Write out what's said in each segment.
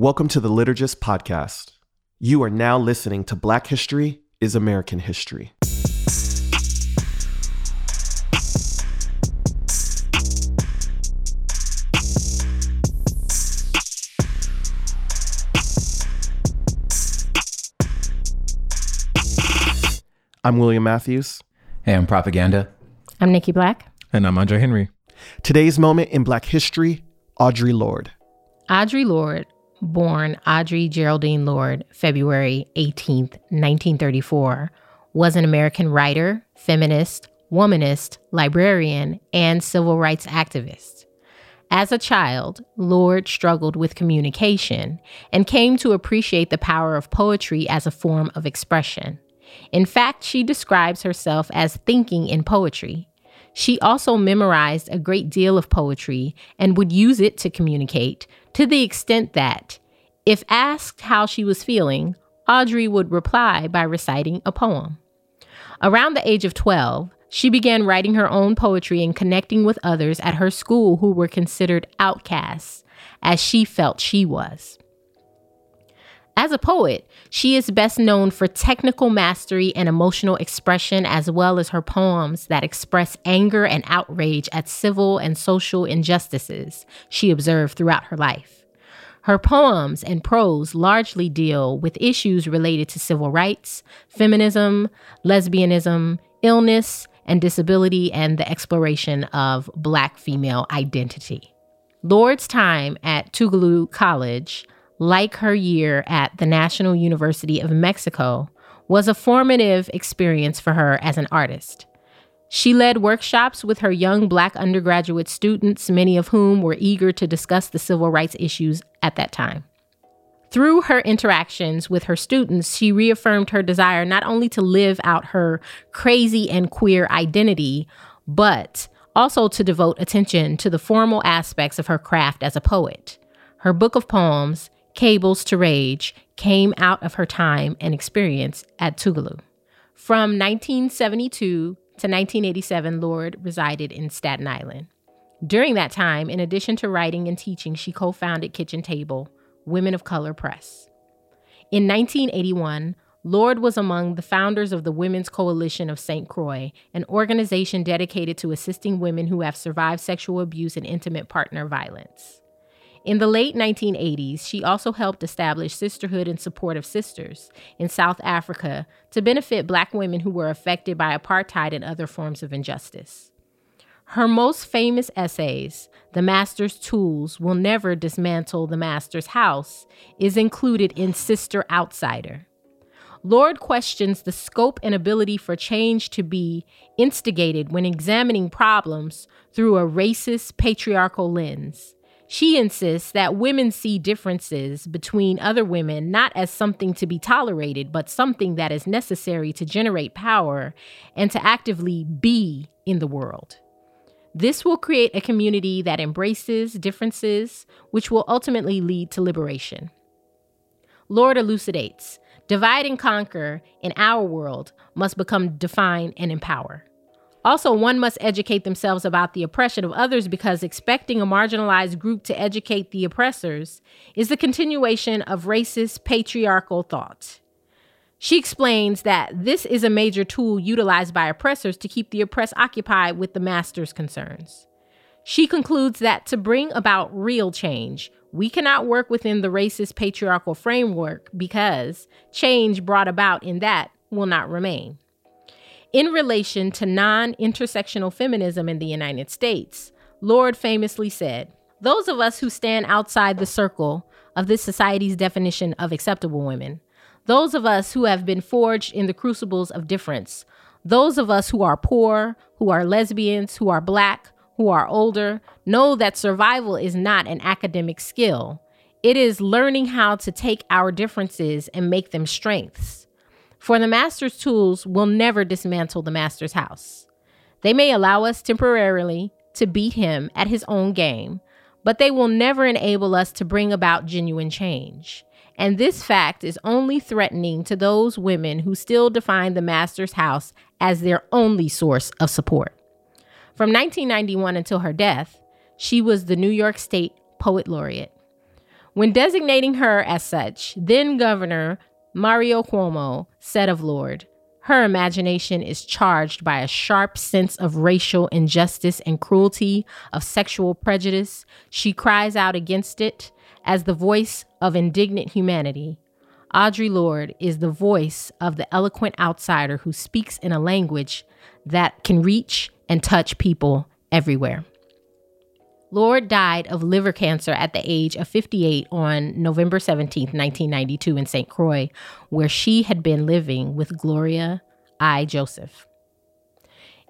Welcome to the Liturgist Podcast. You are now listening to Black History is American History. I'm William Matthews. Hey, I'm Propaganda. I'm Nikki Black. And I'm Andre Henry. Today's moment in Black history Audre Lorde. Audre Lorde, born Audrey Geraldine Lorde, February 18th, 1934, was an American writer, feminist, womanist, librarian, and civil rights activist. As a child, Lorde struggled with communication and came to appreciate the power of poetry as a form of expression. In fact, she describes herself as thinking in poetry. She also memorized a great deal of poetry and would use it to communicate to the extent that, if asked how she was feeling, Audre would reply by reciting a poem. Around the age of 12, she began writing her own poetry and connecting with others at her school who were considered outcasts, as she felt she was. As a poet, she is best known for technical mastery and emotional expression, as well as her poems that express anger and outrage at civil and social injustices she observed throughout her life. Her poems and prose largely deal with issues related to civil rights, feminism, lesbianism, illness and disability, and the exploration of Black female identity. Lorde's time at Tougaloo College like her year at the National University of Mexico, was a formative experience for her as an artist. She led workshops with her young Black undergraduate students, many of whom were eager to discuss the civil rights issues at that time. Through her interactions with her students, she reaffirmed her desire not only to live out her crazy and queer identity, but also to devote attention to the formal aspects of her craft as a poet. Her book of poems, Cables to Rage came out of her time and experience at Tougaloo. From 1972 to 1987, Lorde resided in Staten Island. During that time, in addition to writing and teaching, she co founded Kitchen Table, Women of Color Press. In 1981, Lorde was among the founders of the Women's Coalition of St. Croix, an organization dedicated to assisting women who have survived sexual abuse and intimate partner violence. In the late 1980s, she also helped establish Sisterhood in Support of Sisters in South Africa to benefit Black women who were affected by apartheid and other forms of injustice. Her most famous essays, The Master's Tools Will Never Dismantle the Master's House, is included in Sister Outsider. Lorde questions the scope and ability for change to be instigated when examining problems through a racist, patriarchal lens. She insists that women see differences between other women not as something to be tolerated, but something that is necessary to generate power and to actively be in the world. This will create a community that embraces differences, which will ultimately lead to liberation. Lorde elucidates divide and conquer in our world must become define and empower. Also, one must educate themselves about the oppression of others because expecting a marginalized group to educate the oppressors is the continuation of racist, patriarchal thought. She explains that this is a major tool utilized by oppressors to keep the oppressed occupied with the master's concerns. She concludes that to bring about real change, we cannot work within the racist patriarchal framework because change brought about in that will not remain in relation to non intersectional feminism in the United States. Lorde famously said, Those of us who stand outside the circle of this society's definition of acceptable women, those of us who have been forged in the crucibles of difference, those of us who are poor, who are lesbians, who are black, who are older, know that survival is not an academic skill. It is learning how to take our differences and make them strengths. For the master's tools will never dismantle the master's house. They may allow us temporarily to beat him at his own game, but they will never enable us to bring about genuine change. And this fact is only threatening to those women who still define the master's house as their only source of support. From 1991 until her death, she was the New York State Poet Laureate. When designating her as such, then Governor Mario Cuomo said of Lorde, her imagination is charged by a sharp sense of racial injustice and cruelty, of sexual prejudice. She cries out against it as the voice of indignant humanity. Audre Lorde is the voice of the eloquent outsider who speaks in a language that can reach and touch people everywhere. Lorde died of liver cancer at the age of 58 on November 17, 1992, in St. Croix, where she had been living with Gloria I. Joseph.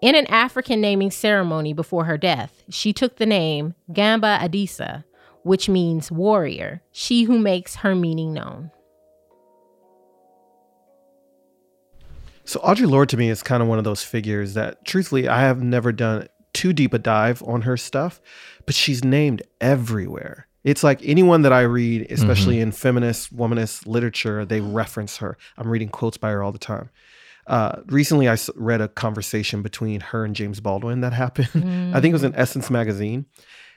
In an African naming ceremony before her death, she took the name Gamba Adisa, which means warrior, she who makes her meaning known. So Audre Lorde to me is kind of one of those figures that truthfully I have never done too deep a dive on her stuff, but she's named everywhere. It's like anyone that I read, especially mm-hmm. in feminist, womanist literature, they reference her. I'm reading quotes by her all the time. Uh, recently, I read a conversation between her and James Baldwin that happened. Mm. I think it was in Essence magazine.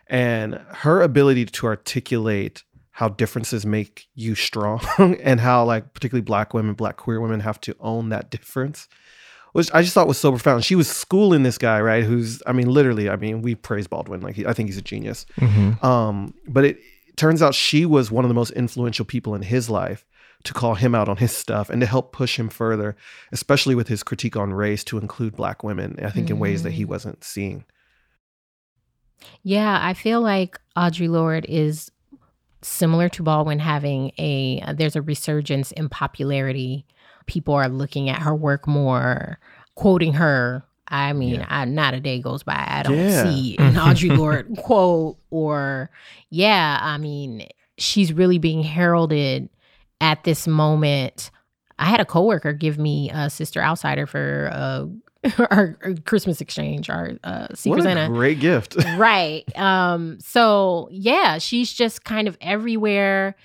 And her ability to articulate how differences make you strong and how, like, particularly black women, black queer women have to own that difference which I just thought was so profound. She was schooling this guy, right? Who's, I mean, literally, I mean, we praise Baldwin. Like, he, I think he's a genius. Mm-hmm. Um, but it, it turns out she was one of the most influential people in his life to call him out on his stuff and to help push him further, especially with his critique on race to include black women, I think, mm-hmm. in ways that he mm. wasn't seeing. Yeah, I feel like Audre Lorde is similar to Baldwin having a, there's a resurgence in popularity people are looking at her work more, quoting her. I mean, yeah. I, not a day goes by I don't yeah. see an Audre Lorde quote or, yeah, I mean, she's really being heralded at this moment. I had a coworker give me a Sister Outsider for uh, our, our, Christmas exchange, our uh, Secret what a Santa. Great gift, right? Um, so yeah, she's just kind of everywhere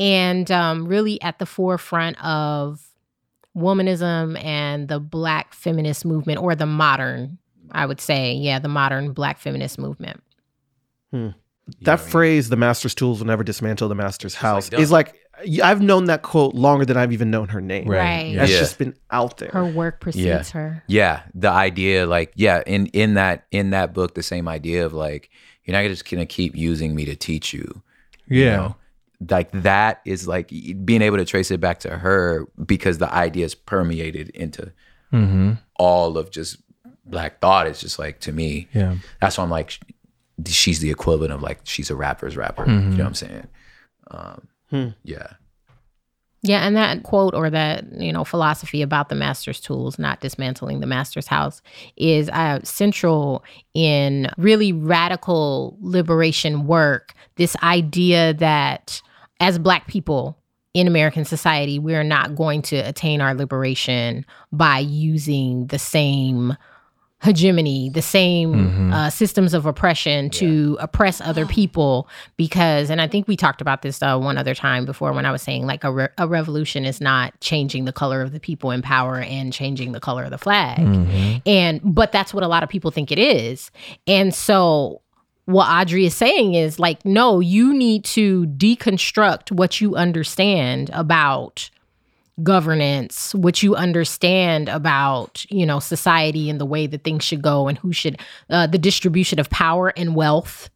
and um, really at the forefront of womanism and the black feminist movement or the modern i would say yeah the modern black feminist movement hmm. that phrase the master's tools will never dismantle the master's house like is like i've known that quote longer than i've even known her name right, right. that's yeah. just been out there her work precedes yeah. her yeah the idea like yeah in in that in that book the same idea of like you're not just gonna keep using me to teach you yeah you know? like that is like being able to trace it back to her because the idea is permeated into mm-hmm. all of just black thought is just like to me yeah that's why i'm like she's the equivalent of like she's a rapper's rapper mm-hmm. you know what i'm saying um, hmm. yeah yeah, and that quote or that you know philosophy about the master's tools, not dismantling the master's house, is uh, central in really radical liberation work. This idea that as Black people in American society, we're not going to attain our liberation by using the same hegemony, the same mm-hmm. uh, systems of oppression to yeah. oppress other people. Because, and I think we talked about this uh, one other time before when I was saying like a, re- a revolution is not changing the color of the people in power and changing the color of the flag. Mm-hmm. And, but that's what a lot of people think it is. And so, what Audre is saying is like, no, you need to deconstruct what you understand about governance, what you understand about, you know, society and the way that things should go and who should, uh, the distribution of power and wealth.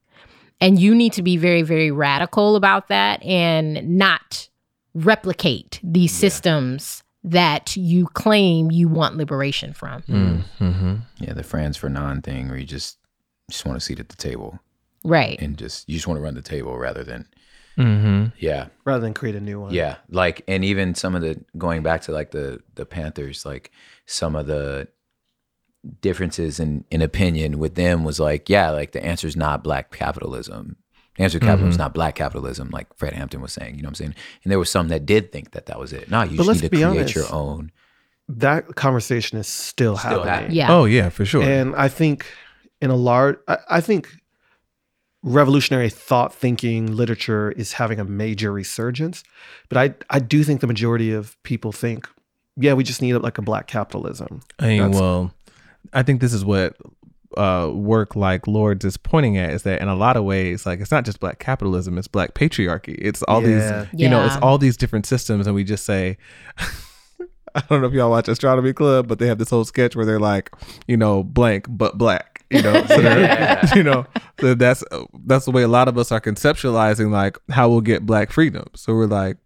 And you need to be very, very radical about that and not replicate these yeah. systems that you claim you want liberation from. Mm, mm-hmm. Yeah, the friends for non thing where you just just want to seat at the table. Right. And just, you just want to run the table rather than, mm-hmm. yeah. Rather than create a new one. Yeah. Like, and even some of the, going back to like the, the Panthers, like some of the differences in, in opinion with them was like, yeah, like the answer is not black capitalism. The answer to capitalism mm-hmm. is not black capitalism, like Fred Hampton was saying. You know what I'm saying? And there were some that did think that that was it. No, you but just need to create honest, your own. That conversation is still, still happening. happening. Yeah. Oh yeah, for sure. And I think in a large, I, I think revolutionary thought thinking literature is having a major resurgence. But I, I do think the majority of people think, yeah, we just need like a black capitalism. I mean, well, I think this is what uh, work like Lorde's is pointing at is that in a lot of ways, like it's not just black capitalism, it's black patriarchy. It's all Yeah. these, you know, it's all these different systems, and we just say. I don't know if y'all watch Astronomy Club, but they have this whole sketch where they're like, you know, blank but black. You know, so they're- you know, so that's that's the way a lot of us are conceptualizing like how we'll get black freedom. So we're like,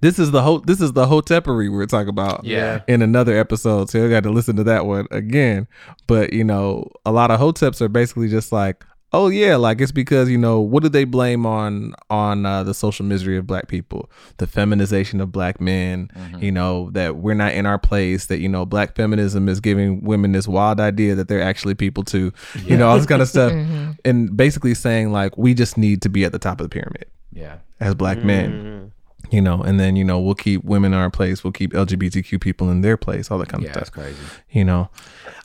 this is the whole this is the hotepery we're talking about Yeah. in another episode. So you got to listen to that one again. But you know, a lot of hoteps are basically just like, oh yeah, like it's because you know what do they blame on on uh, the social misery of black people, the feminization of black men. Mm-hmm. You know that we're not in our place. That you know black feminism is giving women this wild idea that they're actually people too. You know all this kind of stuff, mm-hmm. and basically saying like we just need to be at the top of the pyramid Yeah. as black men mm-hmm. You know and then you know we'll keep women in our place we'll keep lgbtq people in their place all that kind Yeah, of that's stuff crazy. you know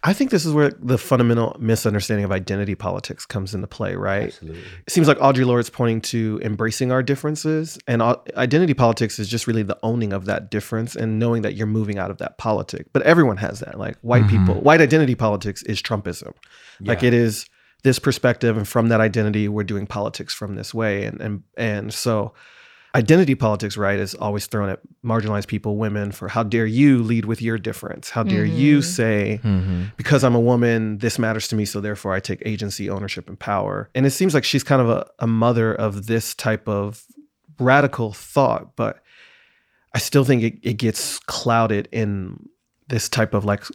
I think this is where the fundamental misunderstanding of identity politics comes into play, right? Absolutely. It seems like Audre Lorde's pointing to embracing our differences, and identity politics is just really the owning of that difference and knowing that you're moving out of that politic. But everyone has that. Like white mm-hmm. people, white identity politics is Trumpism. Like it is this perspective, and from that identity, we're doing politics from this way, and and and so. Identity politics, right, is always thrown at marginalized people, women, for how dare you lead with your difference? How dare you mm-hmm. say, mm-hmm. because I'm a woman, this matters to me, so therefore I take agency, ownership, and power. And it seems like she's kind of a, a mother of this type of radical thought, but I still think it, it gets clouded in this type of like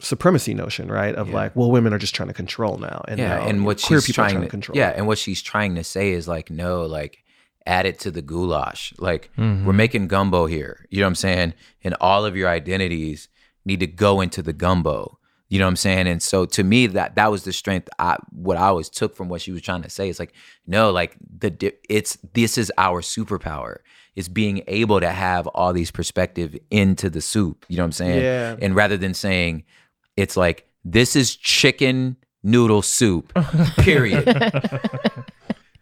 supremacy notion, right? Of Yeah. like, well, women are just trying to control now, and yeah, now and what queer she's people are trying trying to, to control. yeah, and what she's trying to say is like, no, like add it to the goulash. Like Mm-hmm. we're making gumbo here. You know what I'm saying? And all of your identities need to go into the gumbo. You know what I'm saying? And so to me, that that was the strength. I what I always took from what she was trying to say. It's like, no, like the it's this is our superpower. It's being able to have all these perspective into the soup. You know what I'm saying? Yeah. And rather than saying, it's like this is chicken noodle soup. Period.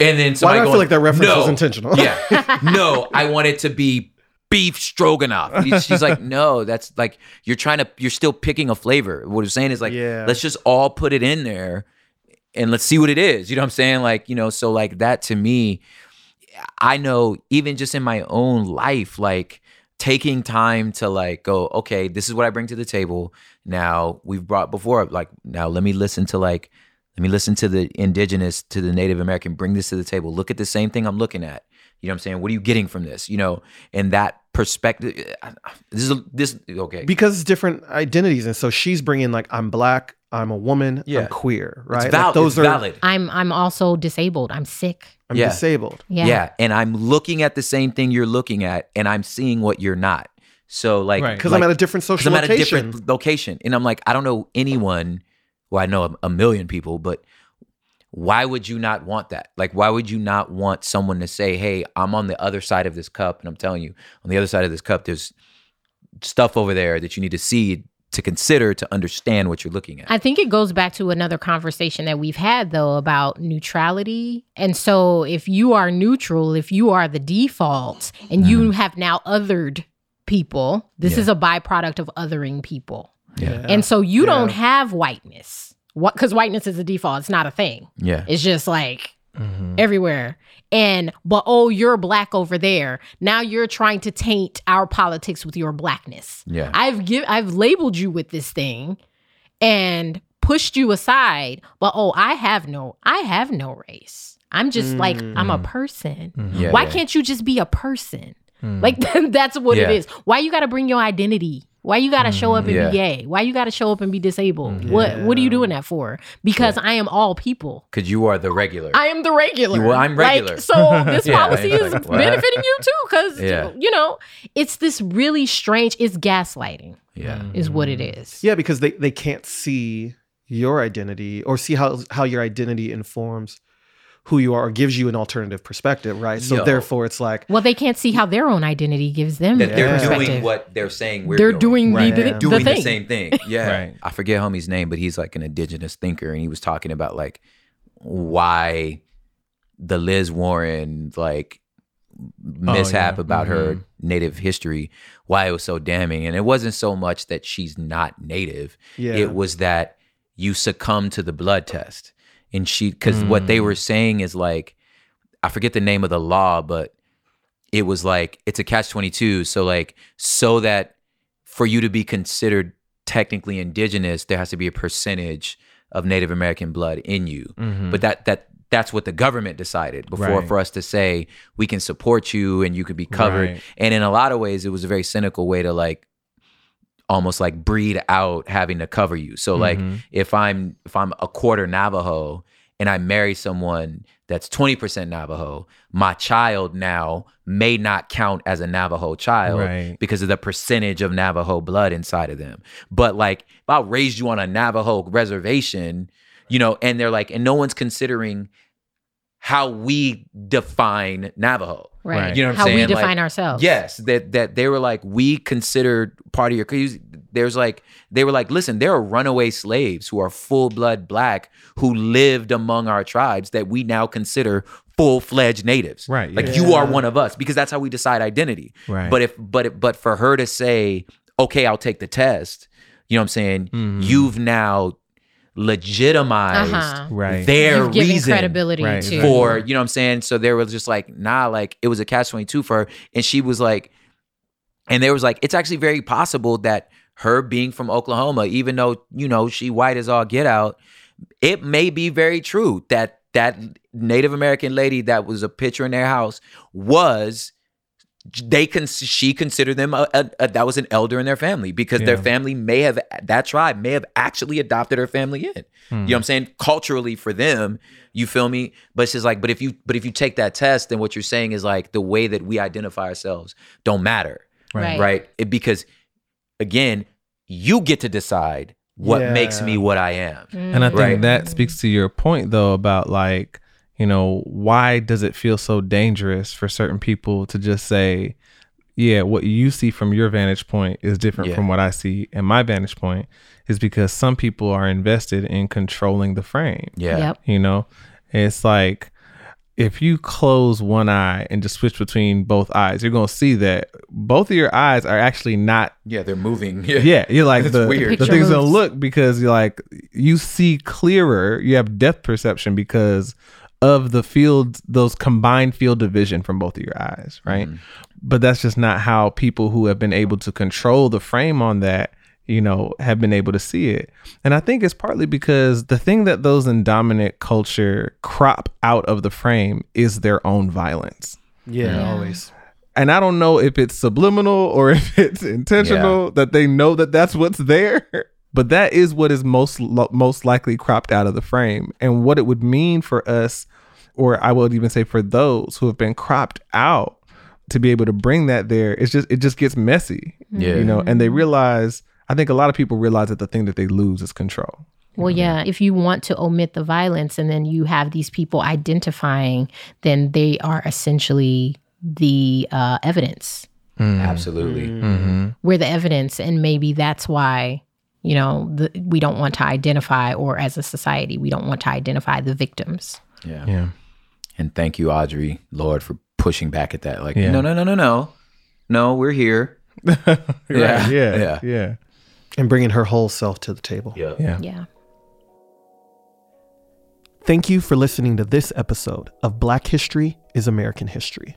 and then Why do I feel like that reference no. was intentional? Yeah. No, I want it to be beef stroganoff. She's like, no, that's like you're trying to you're still picking a flavor. What I'm saying is like, Yeah. let's just all put it in there and let's see what it is. You know what I'm saying? Like, you know, so like that to me, I know even just in my own life, like taking time to like go, okay, this is what I bring to the table. Now we've brought before, like now let me listen to like let me listen to the indigenous, to the Native American, bring this to the table. Look at the same thing I'm looking at. You know what I'm saying? What are you getting from this? You know, and that perspective. This is this okay. because it's different identities, and so she's bringing like I'm black, I'm a woman, Yeah. I'm queer, right? It's, val- like those it's are valid. I'm I'm also disabled. I'm sick. I'm Yeah. disabled. Yeah. Yeah. And I'm looking at the same thing you're looking at, and I'm seeing what you're not. So like, Right. Because like- I'm at a different because social I'm at a location. different location, and I'm like, I don't know anyone. Well, I know a, million people, but why would you not want that? Like, why would you not want someone to say, "Hey, I'm on the other side of this cup," and I'm telling you, on the other side of this cup, there's stuff over there that you need to see to consider to understand what you're looking at. I think it goes back to another conversation that we've had though about neutrality. And so if you are neutral, if you are the default and you mm-hmm. have now othered people, this Yeah. is a byproduct of othering people. Yeah. And so you Yeah. don't have whiteness. What cuz whiteness is a default, it's not a thing. yeah. It's just like mm-hmm. everywhere. And but oh, you're black over there. Now you're trying to taint our politics with your blackness. Yeah. I've give I've labeled you with this thing and pushed you aside. But oh, I have no I have no race. I'm just like mm. I'm a person. Mm-hmm. Yeah, Why yeah. can't you just be a person? Mm. Like that's what it Yeah. is. Why you got to bring your identity? Why you got to show up and mm-hmm. Yeah. be gay? Why you got to show up and be disabled? Mm-hmm. What what are you doing that for? Because I am all people. Because you are the regular. I am the regular. You- well, I'm regular. Like, so this Yeah, policy it's is like, what? benefiting you too, because Yeah. you know it's this really strange. It's gaslighting, yeah. is what it mm-hmm. is. Yeah, because they, they can't see your identity or see how how your identity informs who you are or gives you an alternative perspective, right? So Yo. therefore it's like Well, they can't see how their own identity gives them That they're perspective. doing what they're saying we're they're doing. doing, Right. the, the, Yeah. the doing the, thing. same thing. Yeah. Right. I forget homie's name, but he's like an indigenous thinker and he was talking about like why the Liz Warren like mishap yeah. about her Mhm. native history, why it was so damning. And it wasn't so much that she's not native. yeah. It was that you succumb to the blood test. And she, because what they were saying is like, I forget the name of the law, but it was like it's a catch 22 so like so that for you to be considered technically indigenous there has to be a percentage of native american blood in you but that that that's what the government decided before Mm-hmm. Right. for us to say we can support you and you could be covered Right. and in a lot of ways it was a very cynical way to like almost like breed out having to cover you so like Mm-hmm. if i'm if i'm a quarter navajo and i marry someone that's 20% navajo my child now may not count as a navajo child Right. because of the percentage of navajo blood inside of them but like if i raised you on a navajo reservation you know and they're like and no one's considering how we define navajo Right. you know what I'm How saying? we Like, define ourselves. Yes, that that they were like we considered part of your. 'cause There's like they were like, listen, there are runaway slaves who are full blood black who lived among our tribes that we now consider full fledged natives. Right, like yeah. you are one of us because that's how we decide identity. Right. But if but if- but for her to say, okay, I'll take the test. You know what I'm saying? Mm-hmm. You've now legitimized Uh-huh. Right. their You've reason credibility Right, to for you know what I'm saying. So there was just like, nah, like it was a catch twenty two for her, and she was like, and there was like, it's actually very possible that her being from Oklahoma, even though you know she white as all get out, it may be very true that that Native American lady that was a picture in their house was they can she considered them a, a, a- that was an elder in their family because their family may have that tribe may have actually adopted her family in. You know hmm. what I'm saying? Culturally for them, you feel me? But it's just like, but if you but if you take that test, then what you're saying is like the way that we identify ourselves don't matter. Right. Right? It, because again, you get to decide what makes me what I am. Mm. And I think Right. that speaks to your point though about like, you know, why does it feel so dangerous for certain people to just say, yeah, what you see from your vantage point is different Yeah. from what I see and my vantage point is because some people are invested in controlling the frame. Yeah. Yep. You know, it's like if you close one eye and just switch between both eyes, you're going to see that both of your eyes are actually not Yeah, they're moving. yeah, you're like It's the weird. the Picture things don't look because you're like you see clearer. You have depth perception because of the field, those combined field of vision from both of your eyes, right? Mm-hmm. But that's just not how people who have been able to control the frame on that, you know, have been able to see it. And I think it's partly because the thing that those in dominant culture crop out of the frame is their own violence Yeah, Yeah. always. and I don't know if it's subliminal or if it's intentional that they know that that's what's there. But that is what is most lo- most likely cropped out of the frame, and what it would mean for us, or I would even say for those who have been cropped out, to be able to bring that there. It's just it just gets messy, Yeah. you know. And they realize, I think a lot of people realize that the thing that they lose is control. Well, yeah, if you want to omit the violence and then you have these people identifying, then they are essentially the uh, evidence. Absolutely. Mm-hmm. We're the evidence, and maybe that's why you know the, we don't want to identify, or as a society, we don't want to identify the victims. Yeah. Yeah, And thank you, Audre, Lorde, for pushing back at that. Like, Yeah. no, no, no, no, no. No, we're here. Right, Yeah. yeah, Yeah. yeah, And bringing her whole self to the table. Yeah. yeah. Yeah. Thank you for listening to this episode of Black History is American History.